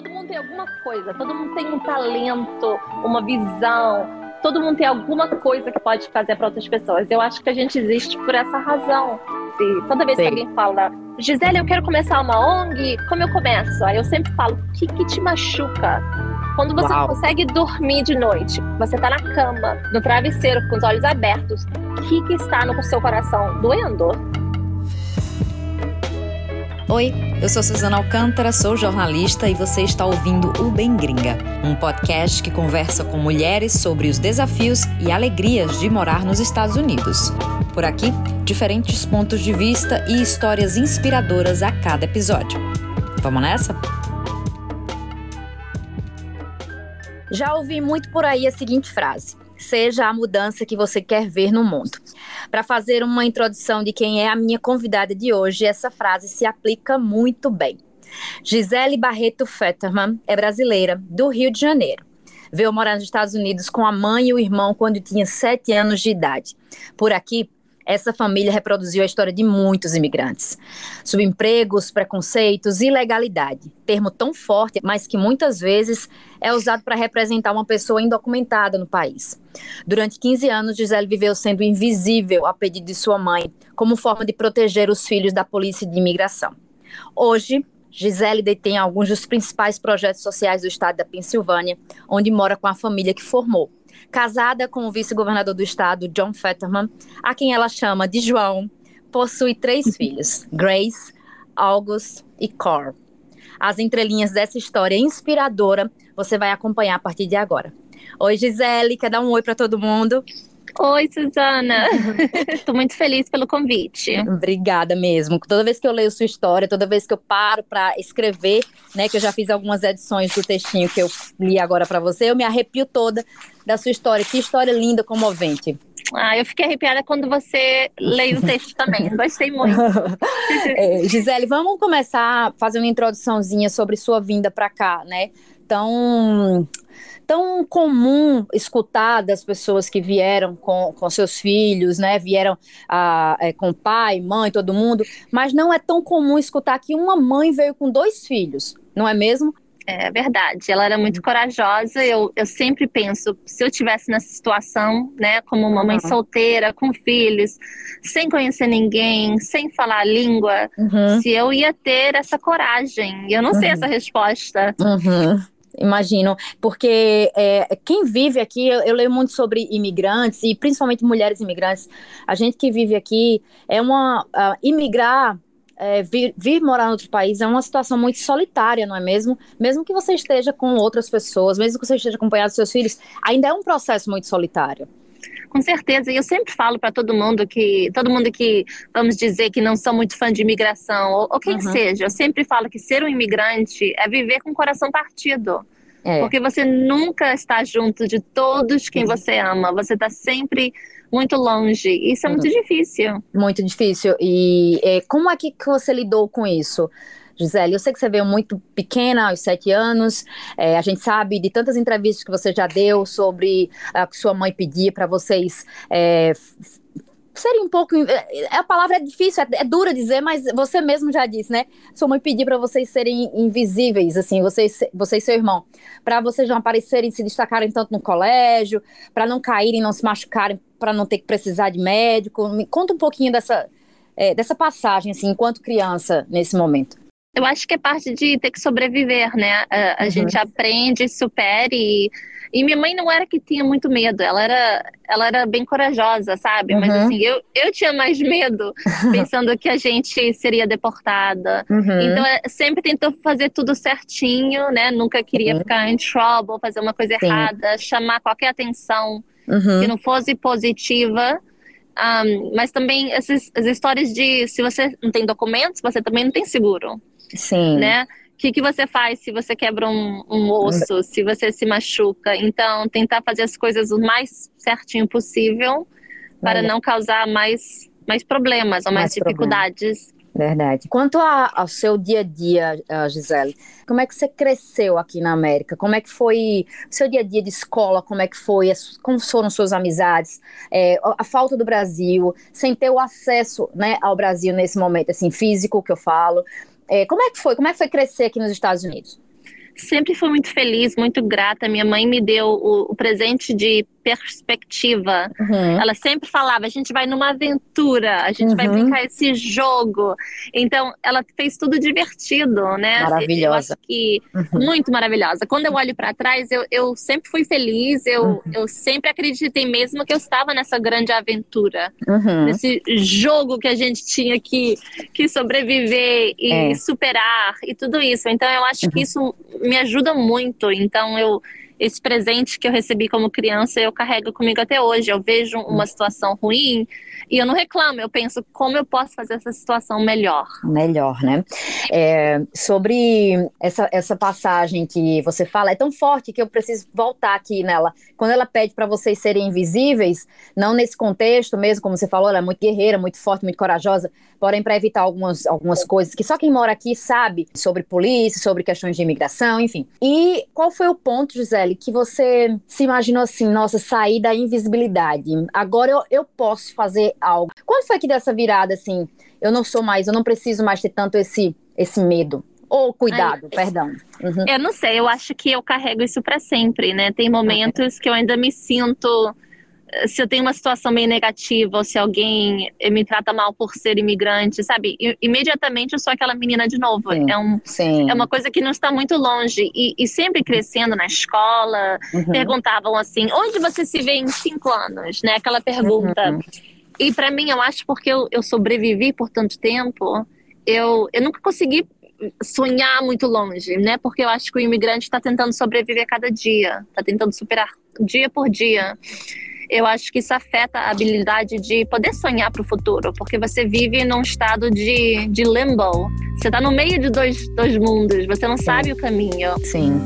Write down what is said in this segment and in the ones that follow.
Todo mundo tem alguma coisa, todo mundo tem um talento, uma visão, todo mundo tem alguma coisa que pode fazer para outras pessoas. Eu acho que a gente existe por essa razão. E toda vez Sim. que alguém fala, Gisele, eu quero começar uma ONG, como eu começo? Aí eu sempre falo, o que, que te machuca? Quando você Uau. não consegue dormir de noite, você tá na cama, no travesseiro, com os olhos abertos, o que, que está no seu coração doendo? Oi, eu sou Suzana Alcântara, sou jornalista e você está ouvindo o Bem Gringa, um podcast que conversa com mulheres sobre os desafios e alegrias de morar nos Estados Unidos. Por aqui, diferentes pontos de vista e histórias inspiradoras a cada episódio. Vamos nessa? Já ouvi muito por aí a seguinte frase: seja a mudança que você quer ver no mundo. Para fazer uma introdução de quem é a minha convidada de hoje, essa frase se aplica muito bem. Gisele Barreto Fetterman é brasileira, do Rio de Janeiro. Veio morar nos Estados Unidos com a mãe e o irmão quando tinha sete anos de idade. Por aqui, essa família reproduziu a história de muitos imigrantes. Subempregos, preconceitos, ilegalidade. Termo tão forte, mas que muitas vezes é usado para representar uma pessoa indocumentada no país. Durante 15 anos, Gisele viveu sendo invisível a pedido de sua mãe, como forma de proteger os filhos da polícia de imigração. Hoje, Gisele detém alguns dos principais projetos sociais do estado da Pensilvânia, onde mora com a família que formou casada com o vice-governador do estado, John Fetterman, a quem ela chama de João, possui três filhos, Grace, August e Cor. As entrelinhas dessa história inspiradora você vai acompanhar a partir de agora. Oi, Gisele, quer dar um oi para todo mundo? Oi, Suzana. Estou muito feliz pelo convite. Obrigada mesmo. Toda vez que eu leio sua história, toda vez que eu paro para escrever, né, que eu já fiz algumas edições do textinho que eu li agora para você, eu me arrepio toda da sua história. Que história linda, comovente. Ah, eu fiquei arrepiada quando você leio o texto também. Gostei muito. é, Gisele, vamos começar fazendo uma introduçãozinha sobre sua vinda para cá, né? Então, tão comum escutar das pessoas que vieram com, com seus filhos, né? Vieram ah, é, com pai, mãe, todo mundo, mas não é tão comum escutar que uma mãe veio com dois filhos, não é mesmo? É verdade, ela era muito uhum. corajosa. Eu, eu sempre penso, se eu tivesse nessa situação, né, como uma mãe uhum. solteira, com filhos, sem conhecer ninguém, sem falar a língua, uhum. se eu ia ter essa coragem. Eu não sei uhum. essa resposta. Imagino, porque é, quem vive aqui, eu, eu, leio muito sobre imigrantes e principalmente mulheres imigrantes. A gente que vive aqui é uma uh, imigrar. É, vir, vir morar em outro país é uma situação muito solitária, não é mesmo? Mesmo que você esteja com outras pessoas, mesmo que você esteja acompanhado dos seus filhos, ainda é um processo muito solitário. Com certeza, e eu sempre falo para todo mundo que, todo mundo que, vamos dizer, que não são muito fã de imigração, ou, ou quem uhum. seja, eu sempre falo que ser um imigrante é viver com o coração partido. É. Porque você nunca está junto de todos quem você ama, você está sempre muito longe. Isso é muito uhum. difícil. Muito difícil. E é, como é que você lidou com isso? Gisele, eu sei que você veio muito pequena, aos sete anos. É, a gente sabe de tantas entrevistas que você já deu sobre a que sua mãe pedia para vocês é, serem um pouco. É, a palavra é difícil, é, é dura dizer, mas você mesmo já disse, né? Sua mãe pediu para vocês serem invisíveis, assim, vocês, você e seu irmão, para vocês não aparecerem, se destacarem tanto no colégio, para não caírem, não se machucarem, para não ter que precisar de médico. Me conta um pouquinho dessa, é, dessa passagem, assim, enquanto criança, nesse momento. Eu acho que é parte de ter que sobreviver, né? A, a uhum. gente aprende, supere e, e minha mãe não era que tinha muito medo, ela era, ela era bem corajosa, sabe? Uhum. Mas assim, eu, eu tinha mais medo, pensando que a gente seria deportada. Uhum. Então, é, sempre tentou fazer tudo certinho, né? Nunca queria ficar em trouble, fazer uma coisa Sim. errada, chamar qualquer atenção uhum. que não fosse positiva. Um, mas também essas, as histórias de se você não tem documentos, você também não tem seguro. Sim. Né? O que, que você faz se você quebra um, um osso, se você se machuca? Então, tentar fazer as coisas o mais certinho possível para não causar mais, mais problemas ou mais, mais dificuldades. Problema. Verdade. Quanto a, ao seu dia a dia, Gisele, como é que você cresceu aqui na América? Como é que foi o seu dia a dia de escola? Como é que foi? Como foram suas amizades? É, a falta do Brasil, sem ter o acesso né, ao Brasil nesse momento, assim, físico que eu falo. É, como é que foi? Como é que foi crescer aqui nos Estados Unidos? sempre fui muito feliz, muito grata. Minha mãe me deu o, o presente de perspectiva. Uhum. Ela sempre falava: a gente vai numa aventura, a gente uhum. vai brincar esse jogo. Então, ela fez tudo divertido, né? Maravilhosa. Eu acho que uhum. muito maravilhosa. Quando eu olho para trás, eu, eu sempre fui feliz, eu, uhum. eu sempre acreditei mesmo que eu estava nessa grande aventura, uhum. nesse jogo que a gente tinha que, que sobreviver e é. superar e tudo isso. Então, eu acho que uhum. isso me ajuda muito. Então, eu esse presente que eu recebi como criança eu carrego comigo até hoje. Eu vejo uma situação ruim e eu não reclamo, eu penso como eu posso fazer essa situação melhor. Melhor, né? É, sobre essa, essa passagem que você fala, é tão forte que eu preciso voltar aqui nela. Quando ela pede para vocês serem invisíveis, não nesse contexto mesmo, como você falou, ela é muito guerreira, muito forte, muito corajosa, porém para evitar algumas, algumas coisas que só quem mora aqui sabe sobre polícia, sobre questões de imigração, enfim. E qual foi o ponto, Gisele, que você se imaginou assim, nossa, sair da invisibilidade, agora eu, eu posso fazer algo. Quando foi que dessa virada, assim, eu não sou mais, eu não preciso mais ter tanto esse, esse medo? Ou cuidado, Ai, perdão. Uhum. Eu não sei, eu acho que eu carrego isso para sempre, né? Tem momentos que eu ainda me sinto se eu tenho uma situação meio negativa ou se alguém me trata mal por ser imigrante, sabe? imediatamente eu sou aquela menina de novo. Sim, é, um, sim. é uma coisa que não está muito longe. E, e sempre crescendo na escola, uhum. perguntavam assim: onde você se vê em cinco anos? Né? Aquela pergunta. Uhum. E para mim, eu acho porque eu, eu sobrevivi por tanto tempo, eu, eu nunca consegui sonhar muito longe, né? Porque eu acho que o imigrante está tentando sobreviver a cada dia, está tentando superar dia por dia. Eu acho que isso afeta a habilidade de poder sonhar para o futuro, porque você vive num estado de, de limbo. Você está no meio de dois, dois mundos, você não sabe o caminho. Sim.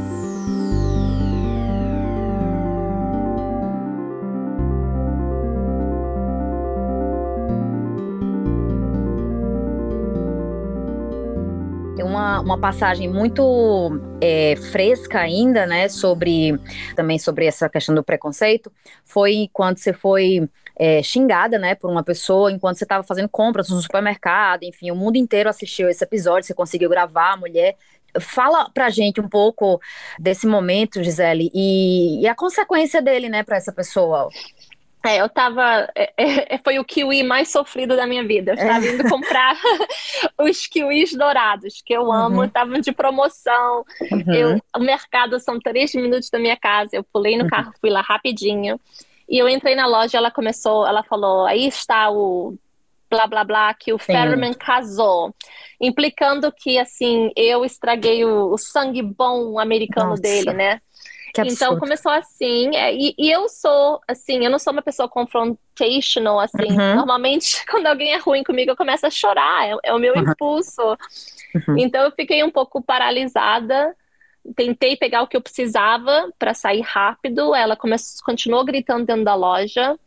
Uma, uma passagem muito é, fresca ainda, né, sobre também sobre essa questão do preconceito, foi quando você foi é, xingada, né, por uma pessoa enquanto você estava fazendo compras no supermercado, enfim, o mundo inteiro assistiu esse episódio, você conseguiu gravar a mulher. Fala pra gente um pouco desse momento, Gisele, e, e a consequência dele, né, para essa pessoa. É, eu tava. É, é, foi o kiwi mais sofrido da minha vida. Eu estava indo comprar os kiwis dourados, que eu amo, uhum. estavam de promoção. Uhum. Eu, o mercado são três minutos da minha casa. Eu pulei no uhum. carro, fui lá rapidinho. E eu entrei na loja, ela começou, ela falou: aí está o blá blá blá, que o Ferriman casou. Implicando que, assim, eu estraguei o, o sangue bom americano Nossa. dele, né? Então começou assim, é, e, e, eu sou, assim, eu não sou uma pessoa confrontational, assim. Uhum. Normalmente, quando alguém é ruim comigo, eu começo a chorar, é, é o meu uhum. impulso. Uhum. Então eu fiquei um pouco paralisada. Tentei pegar o que eu precisava para sair rápido. Ela começou, continuou gritando dentro da loja.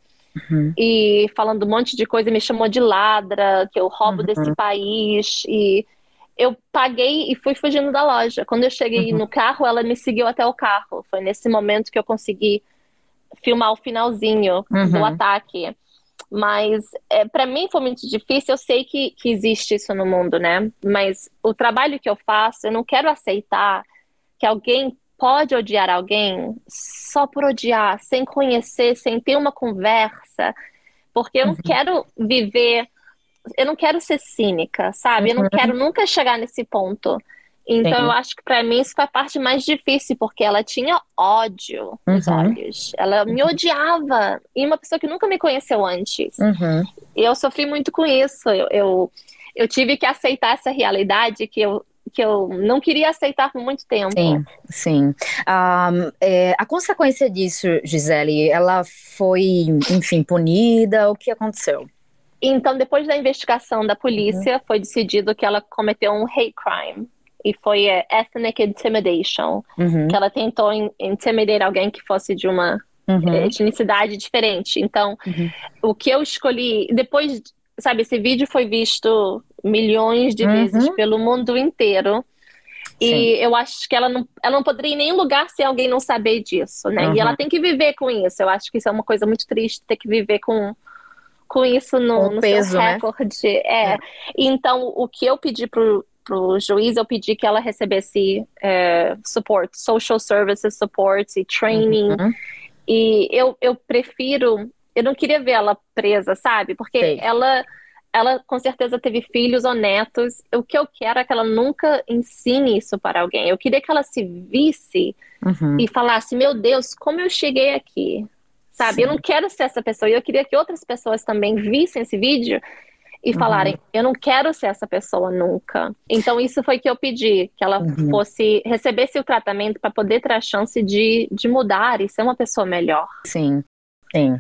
Uhum. E falando um monte de coisa, me chamou de ladra, que eu roubo desse uhum. país. E eu paguei e fui fugindo da loja. Quando eu cheguei uhum. no carro, ela me seguiu até o carro. Foi nesse momento que eu consegui filmar o finalzinho uhum. do ataque. Mas é, para mim foi muito difícil. Eu sei que, que existe isso no mundo, né? Mas o trabalho que eu faço, eu não quero aceitar que alguém pode odiar alguém só por odiar, sem conhecer, sem ter uma conversa, porque eu não uhum. quero viver eu não quero ser cínica, sabe? Eu não uhum. quero nunca chegar nesse ponto. Então Sim. eu acho que para mim isso foi a parte mais difícil, porque ela tinha ódio nos uhum. olhos. Ela me odiava. E uma pessoa que nunca me conheceu antes. Uhum. E eu sofri muito com isso. Eu, eu, eu, tive que aceitar essa realidade que eu, que eu não queria aceitar por muito tempo. Sim, sim. Um, é, a consequência disso, Gisele, ela foi, enfim, punida? O que aconteceu? Então, depois da investigação da polícia, uhum. foi decidido que ela cometeu um hate crime. E foi é, ethnic intimidation. Uhum. Que ela tentou in intimidar alguém que fosse de uma uhum. etnicidade diferente. Então, uhum. o que eu escolhi. Depois, sabe, esse vídeo foi visto milhões de vezes uhum. pelo mundo inteiro. E Sim. eu acho que ela não, ela não poderia ir em nenhum lugar se alguém não saber disso, né? E ela uhum. tem que viver com isso. Eu acho que isso é uma coisa muito triste, ter que viver com com isso no, no peso, seu né? recorde. Né? É. é. Então, o que eu pedi pro pro juiz, eu pedi que ela recebesse é, support, social services support e training. Uhum. E eu, eu prefiro, eu não queria ver ela presa, sabe? Porque Sei. ela ela com certeza teve filhos ou netos. O que eu quero é que ela nunca ensine isso para alguém. Eu queria que ela se visse uhum. e falasse: Meu Deus, como eu cheguei aqui? Sabe? Sim. Eu não quero ser essa pessoa. E eu queria que outras pessoas também vissem esse vídeo e uhum. falarem: Eu não quero ser essa pessoa nunca. Então, isso foi que eu pedi: que ela uhum. fosse, recebesse o tratamento para poder ter a chance de, de mudar e ser uma pessoa melhor. Sim. Sim.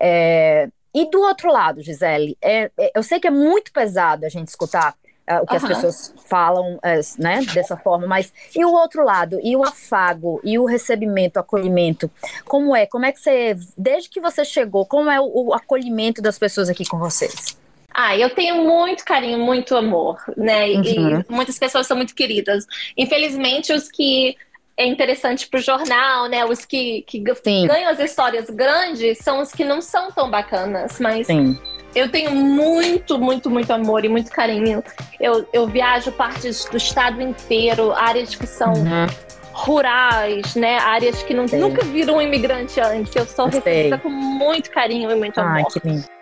É, e do outro lado, Gisele, é, é, eu sei que é muito pesado a gente escutar uh, o que uhum. as pessoas falam, uh, né, dessa forma, mas e o outro lado, e o afago, e o recebimento, o acolhimento, como é? Como é que você, desde que você chegou, como é o, o acolhimento das pessoas aqui com vocês? Ah, eu tenho muito carinho, muito amor, né? Uhum. E muitas pessoas são muito queridas. Infelizmente, os que é interessante para o jornal, né? Os que, que ganham as histórias grandes são os que não são tão bacanas, mas Sim. Eu tenho muito, muito, muito amor e muito carinho. Eu, eu viajo partes do estado inteiro, áreas que são uhum. rurais, né? Áreas que não, nunca viram um imigrante antes. Eu sou recebida com muito carinho e muito amor. Ai, que lindo.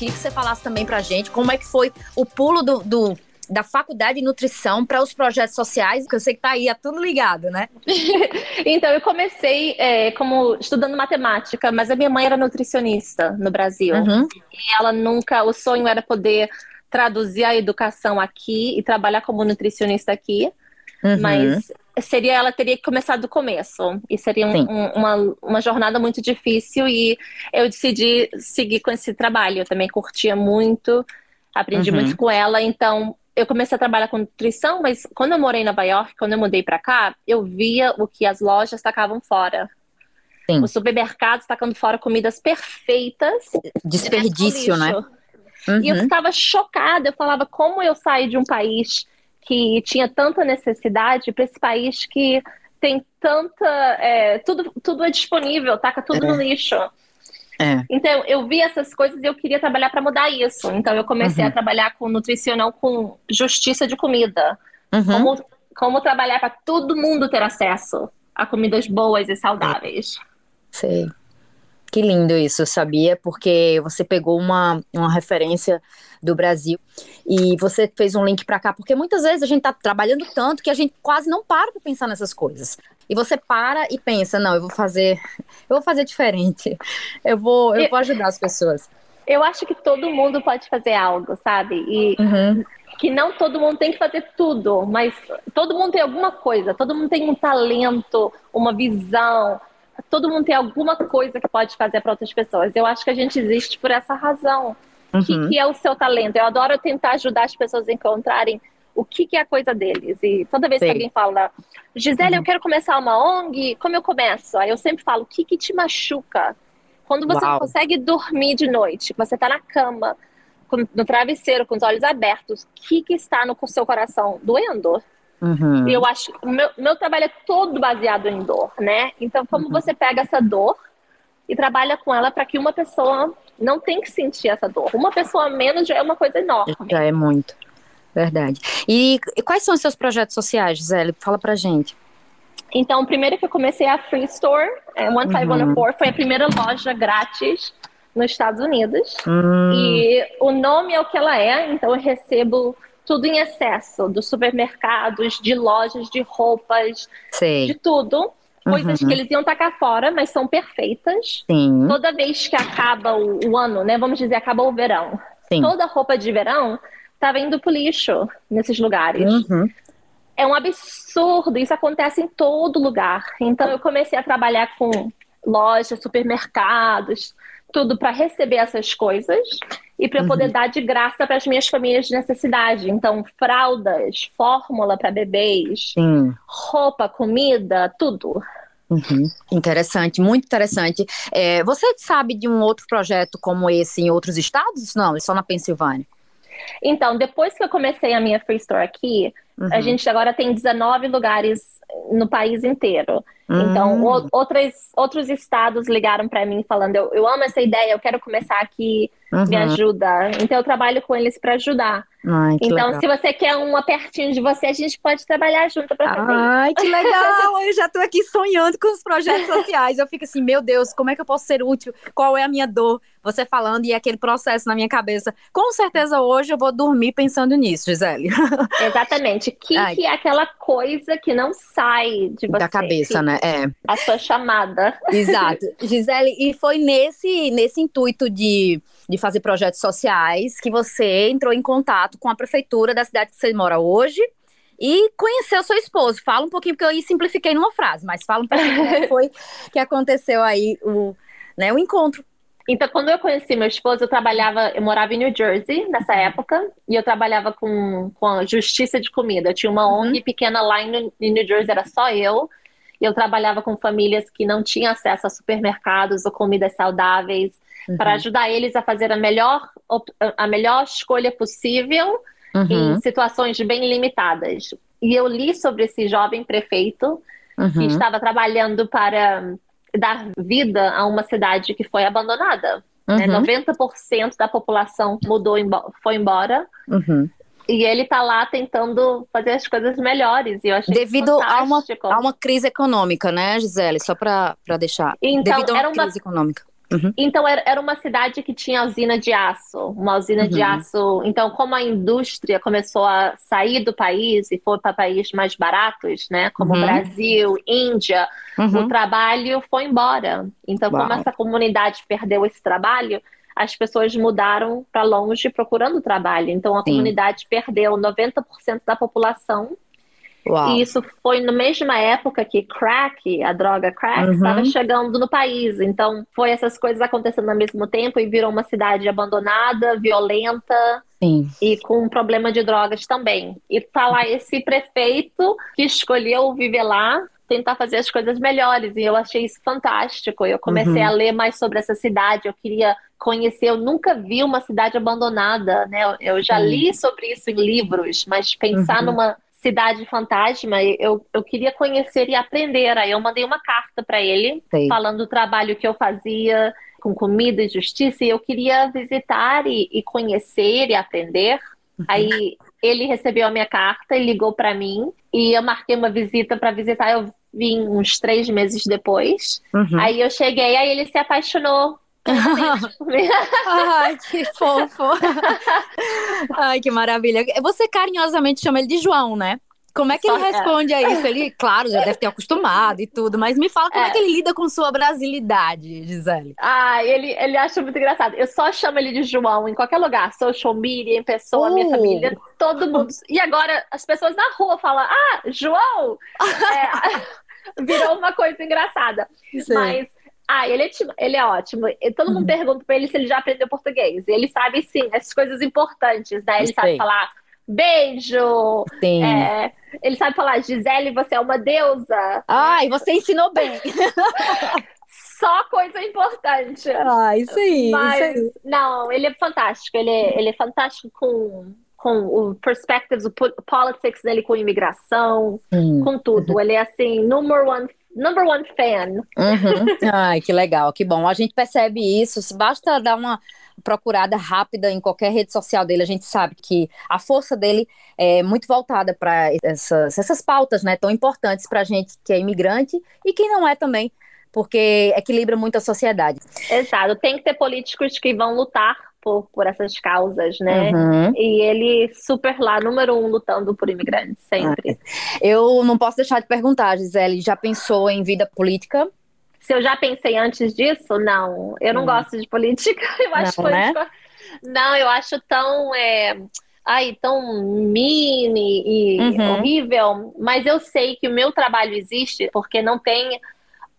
Queria que você falasse também pra gente como é que foi o pulo do, do da faculdade de nutrição para os projetos sociais, que eu sei que tá aí, é tudo ligado, né? então, eu comecei é, como estudando matemática, mas a minha mãe era nutricionista no Brasil. Uhum. E ela nunca, o sonho era poder traduzir a educação aqui e trabalhar como nutricionista aqui. Uhum. Mas seria ela teria que começar do começo e seria um, um, uma, uma jornada muito difícil e eu decidi seguir com esse trabalho. Eu também curtia muito, aprendi uhum. muito com ela, então eu comecei a trabalhar com nutrição, mas quando eu morei em Nova York, quando eu mudei para cá, eu via o que as lojas tacavam fora. Sim. Os supermercados tacando fora comidas perfeitas. Desperdício, né? Uhum. E eu uhum. ficava chocada, eu falava como eu saí de um país que tinha tanta necessidade para esse país que tem tanta. É, tudo, tudo é disponível, taca tudo é. no lixo. É. Então, eu vi essas coisas e eu queria trabalhar para mudar isso. Então, eu comecei uhum. a trabalhar com nutricional com justiça de comida. Uhum. Como, como trabalhar para todo mundo ter acesso a comidas boas e saudáveis. Sei. Que lindo isso, sabia? Porque você pegou uma, uma referência do Brasil e você fez um link para cá, porque muitas vezes a gente tá trabalhando tanto que a gente quase não para para pensar nessas coisas. E você para e pensa, não, eu vou fazer, eu vou fazer diferente. Eu vou, eu vou ajudar as pessoas. Eu acho que todo mundo pode fazer algo, sabe? E uhum. que não todo mundo tem que fazer tudo, mas todo mundo tem alguma coisa, todo mundo tem um talento, uma visão, todo mundo tem alguma coisa que pode fazer para outras pessoas. Eu acho que a gente existe por essa razão. Uhum. Que, que é o seu talento? Eu adoro tentar ajudar as pessoas a encontrarem o que, que é a coisa deles. E toda vez Sim. que alguém fala, Gisele, uhum. eu quero começar uma ONG, como eu começo? Aí eu sempre falo, o que, que te machuca? Quando você Uau. não consegue dormir de noite, você está na cama, no travesseiro, com os olhos abertos, o que, que está no seu coração doendo? Uhum. E eu acho que meu, meu trabalho é todo baseado em dor, né? Então, como uhum. você pega essa dor e trabalha com ela para que uma pessoa não tenha que sentir essa dor. Uma pessoa menos já é uma coisa enorme. Já é muito. Verdade. E, e quais são os seus projetos sociais, Gisele? Fala pra gente. Então, o primeiro que eu comecei é a Free Store, é, 1514, uhum. foi a primeira loja grátis nos Estados Unidos. Uhum. E o nome é o que ela é, então eu recebo tudo em excesso, dos supermercados, de lojas de roupas, Sei. de tudo. Coisas uhum. que eles iam tacar fora, mas são perfeitas. Sim. Toda vez que acaba o, o ano, né? Vamos dizer, acaba o verão. Sim. Toda roupa de verão tá indo pro lixo nesses lugares. Uhum. É um absurdo, isso acontece em todo lugar. Então eu comecei a trabalhar com lojas, supermercados, tudo para receber essas coisas e para uhum. poder dar de graça para as minhas famílias de necessidade. Então, fraldas, fórmula para bebês, Sim. roupa, comida, tudo. Uhum. Interessante, muito interessante. É, você sabe de um outro projeto como esse em outros estados? Não, é só na Pensilvânia. Então, depois que eu comecei a minha free store aqui, uhum. a gente agora tem 19 lugares no país inteiro. Então, o, hum. outros, outros estados ligaram para mim falando: eu, eu amo essa ideia, eu quero começar aqui, uhum. me ajuda. Então, eu trabalho com eles para ajudar. Ai, então, legal. se você quer um apertinho de você, a gente pode trabalhar junto para fazer Ai, que legal! eu já estou aqui sonhando com os projetos sociais. Eu fico assim, meu Deus, como é que eu posso ser útil? Qual é a minha dor? Você falando e aquele processo na minha cabeça. Com certeza hoje eu vou dormir pensando nisso, Gisele. Exatamente. Que, que é aquela coisa que não sai de você. Da cabeça, né? É. A sua chamada. Exato. Gisele, e foi nesse, nesse intuito de, de fazer projetos sociais que você entrou em contato com a prefeitura da cidade que você mora hoje e conheceu seu esposo. Fala um pouquinho, porque eu simplifiquei numa frase, mas fala um pouquinho como é foi que aconteceu aí o, né, o encontro. Então, quando eu conheci meu esposo, eu trabalhava, eu morava em New Jersey nessa época, e eu trabalhava com, com a justiça de comida. Eu tinha uma uhum. ONG pequena lá em, em New Jersey, era só eu. Eu trabalhava com famílias que não tinham acesso a supermercados ou comidas saudáveis, uhum. para ajudar eles a fazer a melhor, a melhor escolha possível uhum. em situações bem limitadas. E eu li sobre esse jovem prefeito uhum. que estava trabalhando para dar vida a uma cidade que foi abandonada. Né? 90% uhum. da população mudou, foi embora. Uhum. E ele tá lá tentando fazer as coisas melhores. E eu achei Devido a uma, a uma crise econômica, né, Gisele? Só para deixar. Então, Devido a uma era uma crise econômica. Uhum. Então era, uma cidade que tinha usina de aço, uma usina uhum. de aço. Então, como a indústria começou a sair do país e foi para países mais baratos, né, como uhum. Brasil, Índia, o uhum. trabalho foi embora. Então, Uau. como essa comunidade perdeu esse trabalho, as pessoas mudaram para longe procurando trabalho. Então, a Sim. comunidade perdeu 90% da população Uau. E isso foi na mesma época que crack, a droga crack, uhum. estava chegando no país. Então, foi essas coisas acontecendo ao mesmo tempo e virou uma cidade abandonada, violenta. Sim. E com um problema de drogas também. E tá lá esse prefeito que escolheu viver lá, tentar fazer as coisas melhores. E eu achei isso fantástico. Eu comecei uhum. a ler mais sobre essa cidade. Eu queria conhecer. Eu nunca vi uma cidade abandonada, né? Eu já li sobre isso em livros, mas pensar uhum. numa Cidade Fantasma, eu, eu queria conhecer e aprender. Aí eu mandei uma carta para ele, Sei. falando do trabalho que eu fazia com comida e justiça, e eu queria visitar e, e conhecer e aprender. Uhum. Aí ele recebeu a minha carta e ligou para mim, e eu marquei uma visita para visitar. Eu vim uns três meses depois. Uhum. Aí eu cheguei, aí ele se apaixonou Ai, que fofo. Ai, que maravilha. Você carinhosamente chama ele de João, né? Como é que Só ele responde é. a isso? Ele, claro, já deve ter acostumado e tudo, mas me fala como é, é que ele lida com sua brasilidade, Gisele. Ah, ele, ele acha muito engraçado. Eu só chamo ele de João em qualquer lugar, social media, em pessoa, uh. minha família, todo mundo. E agora as pessoas na rua falam: Ah, João! É, virou uma coisa engraçada. Sim. Mas ah, ele é, ele é ótimo. Todo mundo uhum. pergunta pra ele se ele já aprendeu português. E ele sabe sim, essas coisas importantes, né? Ele Sei. sabe falar beijo. Sim. É, ele sabe falar, Gisele, você é uma deusa. Ai, você ensinou bem. Só coisa importante. Ah, isso aí, Mas, isso aí. Não, ele é fantástico. Ele é, ele é fantástico com, com o perspectives, o politics dele com imigração, com tudo. Ele é assim, number one number one fan. Uhum. Ai, que legal, que bom. A gente percebe isso, basta dar uma procurada rápida em qualquer rede social dele, a gente sabe que a força dele é muito voltada para essas, essas pautas né, tão importantes para a gente que é imigrante e quem não é também, porque equilibra muito a sociedade. Exato, tem que ter políticos que vão lutar por, por essas causas, né? Uhum. E ele super lá, número um, lutando por imigrantes, sempre. Ah, eu não posso deixar de perguntar, Gisele, já pensou em vida política? Se eu já pensei antes disso, não. Eu não hum. gosto de política. Eu acho não, política... Né? Não, eu acho tão. É... Ai, tão mini e uhum. horrível. Mas eu sei que o meu trabalho existe porque não tem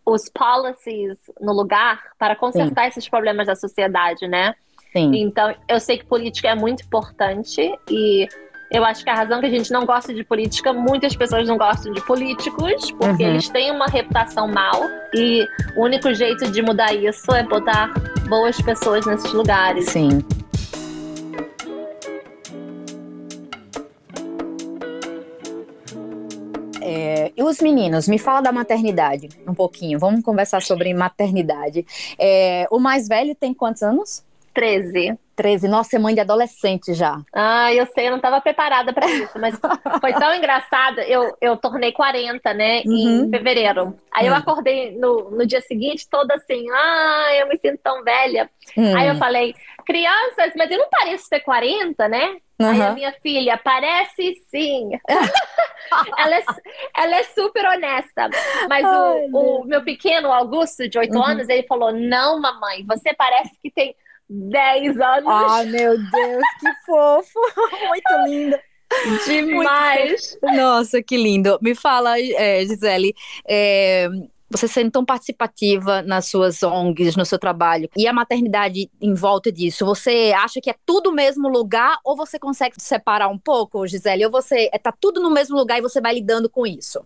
os policies no lugar para consertar Sim. esses problemas da sociedade, né? Sim. Então, eu sei que política é muito importante e eu acho que a razão que a gente não gosta de política, muitas pessoas não gostam de políticos, porque uhum. eles têm uma reputação mal e o único jeito de mudar isso é botar boas pessoas nesses lugares. Sim. É, e os meninos, me fala da maternidade um pouquinho. Vamos conversar sobre maternidade. É, o mais velho tem quantos anos? 13. 13. Nossa, é mãe de adolescente já. Ah, eu sei, eu não estava preparada para isso, mas foi tão engraçado. Eu, eu tornei 40, né, uhum. em fevereiro. Aí uhum. eu acordei no, no dia seguinte toda assim, ah, eu me sinto tão velha. Uhum. Aí eu falei, crianças, mas eu não pareço ter 40, né? Aí a minha filha, parece sim. ela, é, ela é super honesta. Mas Ai, o, o, meu pequeno, Augusto, de 8 uhum. anos, ele falou: Não, mamãe, você parece que tem 10 anos. Ah, meu Deus, que fofo! Muito linda. Demais! Muito Nossa, que lindo. Me fala, é, Gisele, é, você sendo tão participativa nas suas ONGs, no seu trabalho, e a maternidade em volta disso, você acha que é tudo o mesmo lugar ou você consegue separar um pouco, Gisele? Ou você está tudo no mesmo lugar e você vai lidando com isso?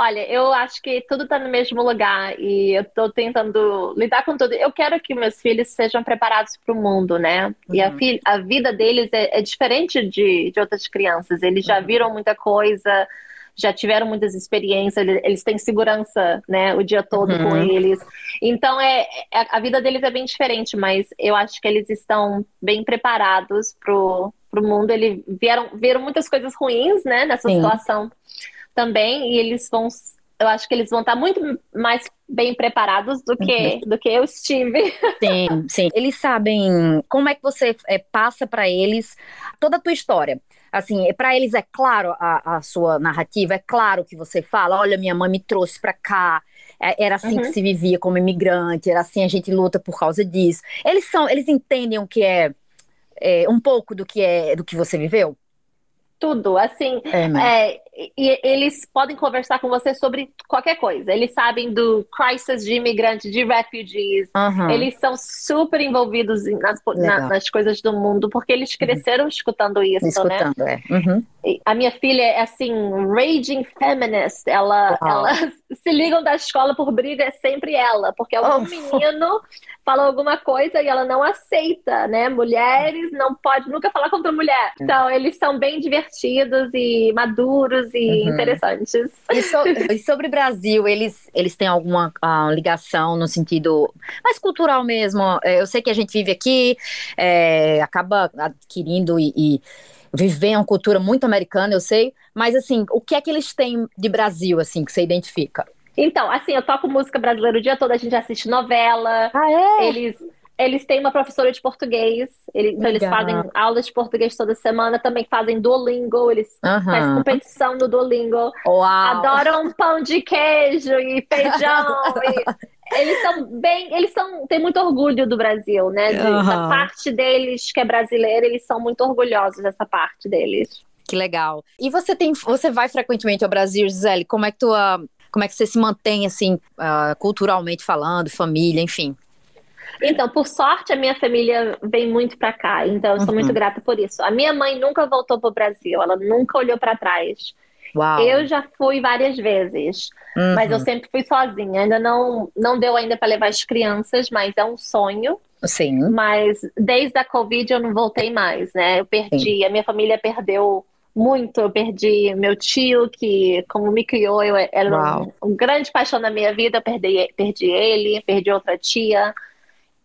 Olha, eu acho que tudo está no mesmo lugar e eu estou tentando lidar com tudo. Eu quero que meus filhos sejam preparados para o mundo, né? Uhum. E a, uhum. a, vida deles é, é diferente de, de, outras crianças. Eles já uhum. viram muita coisa, já tiveram muitas experiências, eles têm segurança, né, o dia todo uhum. com eles. Então, é, é, a vida deles é bem diferente, mas eu acho que eles estão bem preparados para o mundo. Eles vieram, viram muitas coisas ruins, né, nessa Sim. situação também, e eles vão, eu acho que eles vão estar muito mais bem preparados do que, uhum. do que eu estive. Sim, sim. Eles sabem como é que você é, passa para eles toda a tua história. Assim, para eles é claro a, a, sua narrativa, é claro que você fala, olha, minha mãe me trouxe para cá, é, era assim uhum. que se vivia como imigrante, era assim a gente luta por causa disso. Eles são, eles entendem o que é, é um pouco do que é do que você viveu? Tudo, assim, é, é, e eles podem conversar com você sobre qualquer coisa. Eles sabem do crisis de imigrantes, de refugees. Uhum. Eles são super envolvidos nas, na, nas coisas do mundo, porque eles uhum. cresceram uhum. escutando isso, escutando, né? É. Uhum. A minha filha é assim, raging feminist. Ela, ela se ligam da escola por briga, é sempre ela, porque algum oh. menino fala alguma coisa e ela não aceita, né? Mulheres não pode nunca falar contra mulher. Então, eles são bem divertidos e maduros e uhum. interessantes. E, so, e, sobre o Brasil, eles, eles têm alguma uh, ligação no sentido mais cultural mesmo? É, eu sei que a gente vive aqui, é, acaba adquirindo e, e viver uma cultura muito americana, eu sei, mas assim, o que é que eles têm de Brasil, assim, que você identifica? Então, assim, eu toco música brasileira o dia todo, a gente assiste novela. Ah, é? Eles eles têm uma professora de português, eles, então eles fazem aulas de português toda semana, também fazem Duolingo, eles uhum. fazem competição no Duolingo. Uau. Adoram pão de queijo e feijão. e eles são bem, eles são, têm muito orgulho do Brasil, né? De, uhum. Da parte deles que é brasileira, eles são muito orgulhosos dessa parte deles. Que legal. E você tem, você vai frequentemente ao Brasil, Gisele? Como é que tu, como é que você se mantém assim, uh, culturalmente falando, família, enfim? Então, por sorte, a minha família vem muito para cá, então eu sou uhum. muito grata por isso. A minha mãe nunca voltou para o Brasil, ela nunca olhou para trás. Uau. Eu já fui várias vezes, uhum. mas eu sempre fui sozinha. Ainda não, não deu ainda para levar as crianças, mas é um sonho. Sim. Mas desde a Covid eu não voltei mais, né? Eu perdi, Sim. a minha família perdeu muito. Eu perdi meu tio, que como me criou, eu era um, um, grande paixão na minha vida. Eu perdi, perdi ele, perdi outra tia.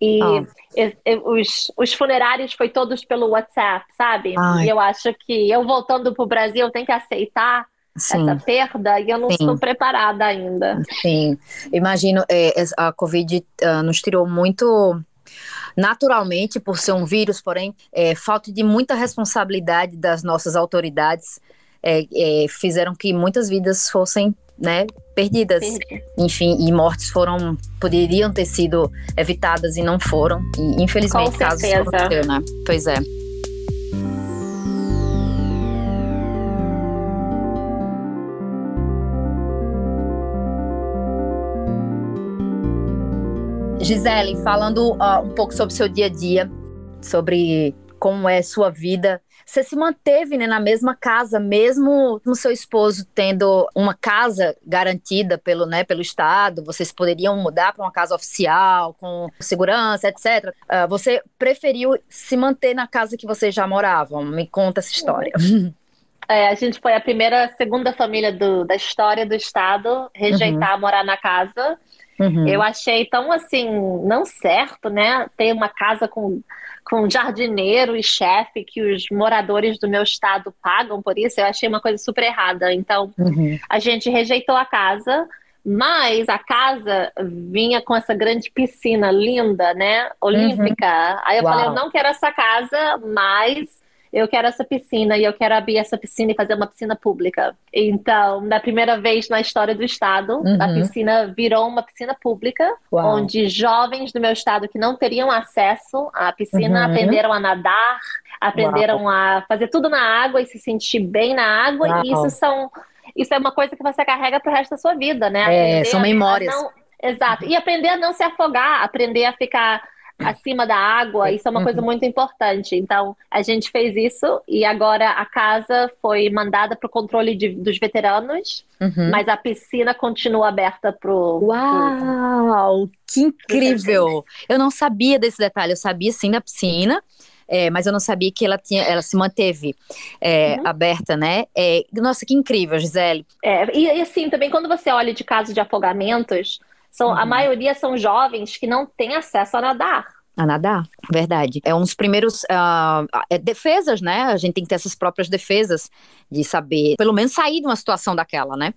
E oh. os, os funerários foi todos pelo WhatsApp, sabe? Ai. E eu acho que eu voltando para o Brasil, eu tenho que aceitar Sim. essa perda e eu não Sim. estou preparada ainda. Sim, imagino, é, a Covid uh, nos tirou muito naturalmente por ser um vírus, porém, é, falta de muita responsabilidade das nossas autoridades é, é, fizeram que muitas vidas fossem né, perdidas. Perdi. Enfim, e mortes foram, poderiam ter sido evitadas e não foram. E infelizmente casos aconteceram, né? Pois é. Gisele, falando uh, um pouco sobre o seu dia a dia, sobre como é sua vida você se manteve né, na mesma casa, mesmo com seu esposo tendo uma casa garantida pelo, né, pelo Estado, vocês poderiam mudar para uma casa oficial, com segurança, etc. Uh, ah, você preferiu se manter na casa que vocês já moravam? Me conta essa história. É, a gente foi a primeira, segunda família do, da história do estado rejeitar uhum. morar na casa. Uhum. Eu achei tão assim, não certo, né? Ter uma casa com, com jardineiro e chefe que os moradores do meu estado pagam por isso. Eu achei uma coisa super errada. Então, uhum. a gente rejeitou a casa. Mas a casa vinha com essa grande piscina linda, né? Olímpica. Uhum. Aí eu Uau. falei, eu não quero essa casa, mas eu quero essa piscina e eu quero abrir essa piscina e fazer uma piscina pública. Então, na primeira vez na história do estado, uhum. a piscina virou uma piscina pública, Uau. onde jovens do meu estado que não teriam acesso à piscina uhum. aprenderam a nadar, aprenderam Uau. a fazer tudo na água e se sentir bem na água. Uau. E isso são isso é uma coisa que você carrega pro resto da sua vida, né? Aprender é, são memórias. Não... Exato. E aprender a não se afogar, aprender a ficar acima da água, isso é uma coisa uhum. muito importante. Então, a gente fez isso e agora a casa foi mandada para o controle de, dos veteranos, uhum. mas a piscina continua aberta para Uau! Pro... Que incrível! Eu não sabia desse detalhe, eu sabia sim da piscina. É, mas eu não sabia que ela tinha, ela se manteve é, uhum. aberta, né? É, nossa, que incrível, Gisele. É, e, e, assim, também quando você olha de casos de afogamentos, são, uhum. A maioria são jovens que não têm acesso a nadar. A nadar, verdade. É um dos primeiros uh, é defesas, né? A gente tem que ter essas próprias defesas de saber, pelo menos sair de uma situação daquela, né?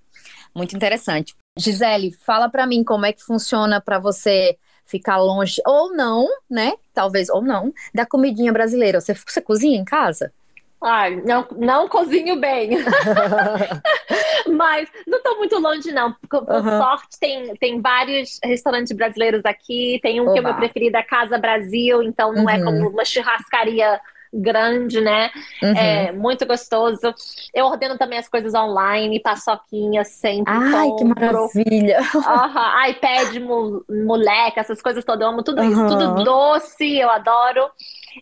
Muito interessante. Gisele, fala para mim como é que funciona para você ficar longe ou não, né? Talvez ou não, da comidinha brasileira. Você, você cozinha em casa? Ai, não, não cozinho bem. Mas não estou muito longe, não. Por, por uhum. sorte, tem, tem vários restaurantes brasileiros aqui. Tem um Oba. que é o meu preferido, a Casa Brasil. Então, não é uhum. é como uma churrascaria grande, né? Uhum. É muito gostoso. Eu ordeno também as coisas online, paçoquinha sempre. Ai, compro. que maravilha! Uhum. iPad, moleque, essas coisas todas. Eu amo tudo uhum. isso. Tudo doce, eu adoro.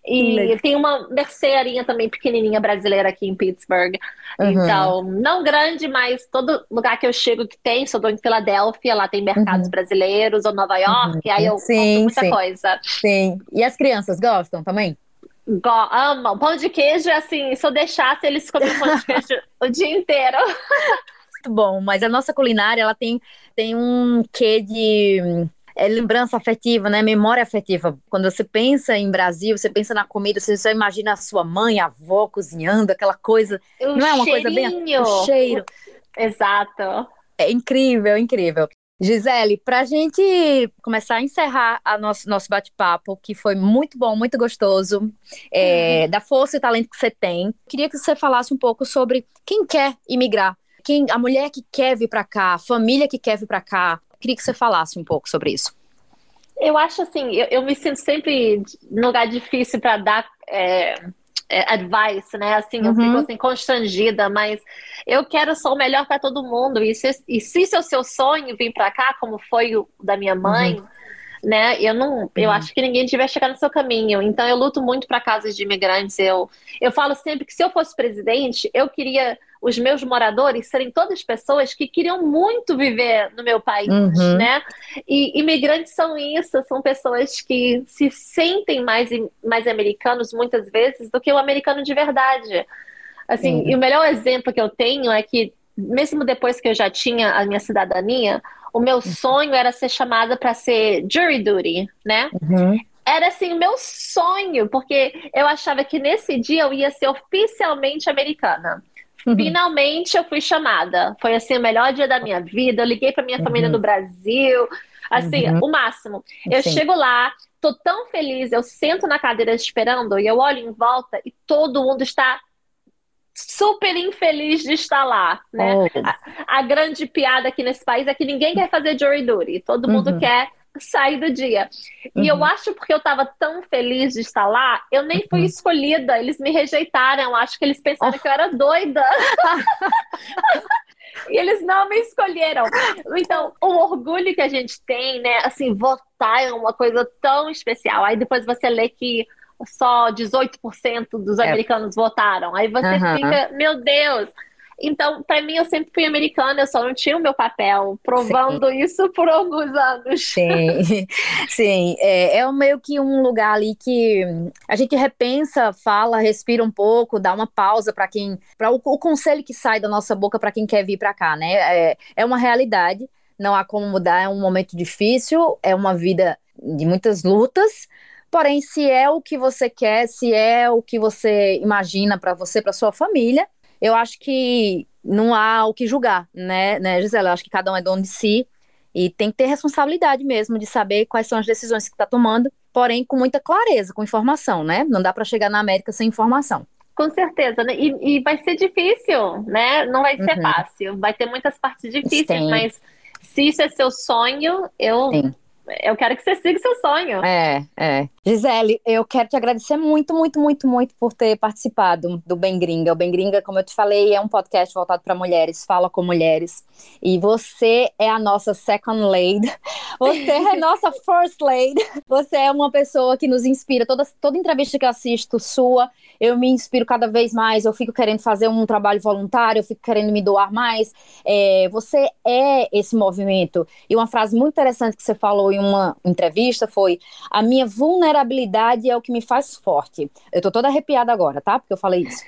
E tem uma mercearia também pequenininha brasileira aqui em Pittsburgh. Uhum. Então, não grande, mas todo lugar que eu chego que tem, sou em Filadélfia, lá tem mercados uhum. brasileiros, ou Nova York, uhum. aí eu sim, muita sim. coisa. Sim. E as crianças gostam também? Go amam. Pão de queijo, assim, se eu deixasse, eles comem pão de queijo o dia inteiro. Muito bom, mas a nossa culinária, ela tem, tem um quê de é, lembrança afetiva, né? Memória afetiva. Quando você pensa em Brasil, você pensa na comida, você só imagina a sua mãe, a avó cozinhando, aquela coisa. O não é uma coisa bem. O cheiro. Exato. É incrível, incrível. Gisele, para a gente começar a encerrar a nosso, nosso bate-papo, que foi muito bom, muito gostoso, é, uhum. da força e talento que você tem, queria que você falasse um pouco sobre quem quer imigrar, quem, a mulher que quer vir para cá, a família que quer vir para cá, Queria que você falasse um pouco sobre isso. Eu acho assim, eu, eu me sinto sempre num lugar difícil para dar é, é, advice, né? Assim, eu fico uhum. assim, constrangida, mas eu quero só o melhor para todo mundo. E se, e se isso é o seu sonho vir para cá, como foi o da minha mãe, uhum. né? Eu não, eu uhum. acho que ninguém devia chegar no seu caminho. Então eu luto muito para casas de imigrantes. Eu, eu falo sempre que se eu fosse presidente, eu queria os meus moradores serem todas pessoas que queriam muito viver no meu país, uhum. né? E imigrantes são isso, são pessoas que se sentem mais, mais americanos muitas vezes do que o americano de verdade. Assim, uhum. e o melhor exemplo que eu tenho é que mesmo depois que eu já tinha a minha cidadania, o meu uhum. sonho era ser chamada para ser jury duty, né? Uhum era assim o meu sonho, porque eu achava que nesse dia eu ia ser oficialmente americana. Uhum. Finalmente eu fui chamada. Foi assim o melhor dia da minha vida. Eu liguei para minha uhum. família do Brasil. Assim, uhum. o máximo. Eu Sim. chego lá, tô tão feliz, eu sento na cadeira esperando e eu olho em volta e todo mundo está super infeliz de estar lá, né? Oh. A, a, grande piada aqui nesse país é que ninguém quer fazer jury duty, todo mundo uhum. quer sair do dia. Uhum. E eu uhum. acho porque eu estava tão feliz de estar lá, eu nem fui uhum. escolhida. Eles me rejeitaram. Acho que eles pensaram oh. que eu era doida. e eles não me escolheram. Então, o orgulho que a gente tem, né? Assim, votar é uma coisa tão especial. Aí depois você lê que só 18% dos é. americanos é. votaram. Aí você uhum. fica, meu Deus. Então, para mim, eu sempre fui americana, eu só não tinha o meu papel, provando Sim. isso por alguns anos. Sim, Sim. É, é meio que um lugar ali que a gente repensa, fala, respira um pouco, dá uma pausa para quem. para o, o, conselho que sai da nossa boca para quem quer vir para cá, né? É, é uma realidade, não há como mudar, é um momento difícil, é uma vida de muitas lutas. Porém, se é o que você quer, se é o que você imagina para você, para sua família, eu acho que não há o que julgar, né, né, Gisela? Eu acho que cada um é dono de si e tem que ter responsabilidade mesmo de saber quais são as decisões que está tomando, porém com muita clareza, com informação, né? Não dá para chegar na América sem informação. Com certeza, né? E, e vai ser difícil, né? Não vai ser uhum. fácil. Vai ter muitas partes difíceis, Sim. mas se isso é seu sonho, eu Sim eu quero que você siga seu sonho. É, é. Gisele, eu quero te agradecer muito, muito, muito, muito por ter participado do Bem Gringa. O Bem Gringa, como eu te falei, é um podcast voltado para mulheres, fala com mulheres. E você é a nossa second lady. Você é nossa first lady. Você é uma pessoa que nos inspira. Toda, toda entrevista que eu assisto sua, eu me inspiro cada vez mais. Eu fico querendo fazer um trabalho voluntário, eu fico querendo me doar mais. É, você é esse movimento. E uma frase muito interessante que você falou em uma entrevista foi: a minha vulnerabilidade é o que me faz forte. Eu tô toda arrepiada agora, tá? Porque eu falei isso.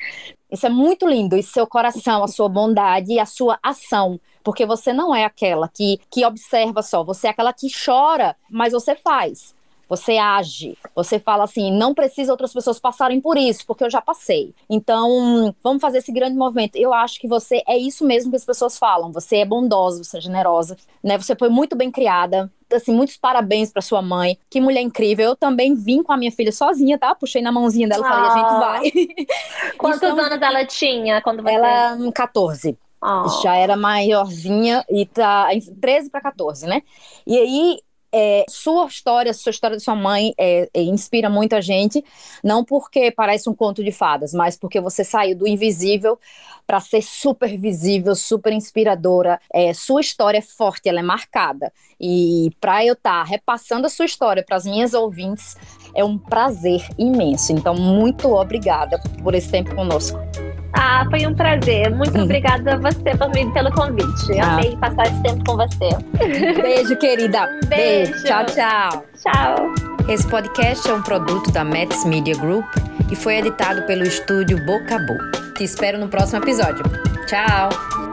Isso é muito lindo, e seu coração, a sua bondade e a sua ação, porque você não é aquela que, que observa só, você é aquela que chora, mas você faz você age, você fala assim, não precisa outras pessoas passarem por isso, porque eu já passei. Então, vamos fazer esse grande movimento. Eu acho que você é isso mesmo que as pessoas falam. Você é bondosa, você é generosa, né? Você foi muito bem criada. Assim, muitos parabéns para sua mãe. Que mulher incrível. Eu também vim com a minha filha sozinha, tá? Puxei na mãozinha dela e falei, a gente ah. vai. Quantos anos ela tinha quando você... Ela, 14. Oh. Já era maiorzinha e tá 13 para 14, né? E aí é, sua história, sua história de sua mãe é, é, inspira muito a gente, não porque parece um conto de fadas, mas porque você saiu do invisível para ser super visível, super inspiradora. É, sua história é forte, ela é marcada. E para eu estar tá repassando a sua história para as minhas ouvintes, é um prazer imenso. Então, muito obrigada por esse tempo conosco. Ah, foi um prazer. Muito obrigada a você mim, pelo convite. Ah. Amei passar esse tempo com você. Beijo, querida. Um beijo. beijo. Tchau, tchau. Tchau. Esse podcast é um produto da Mets Media Group e foi editado pelo estúdio Boca Te espero no próximo episódio. Tchau.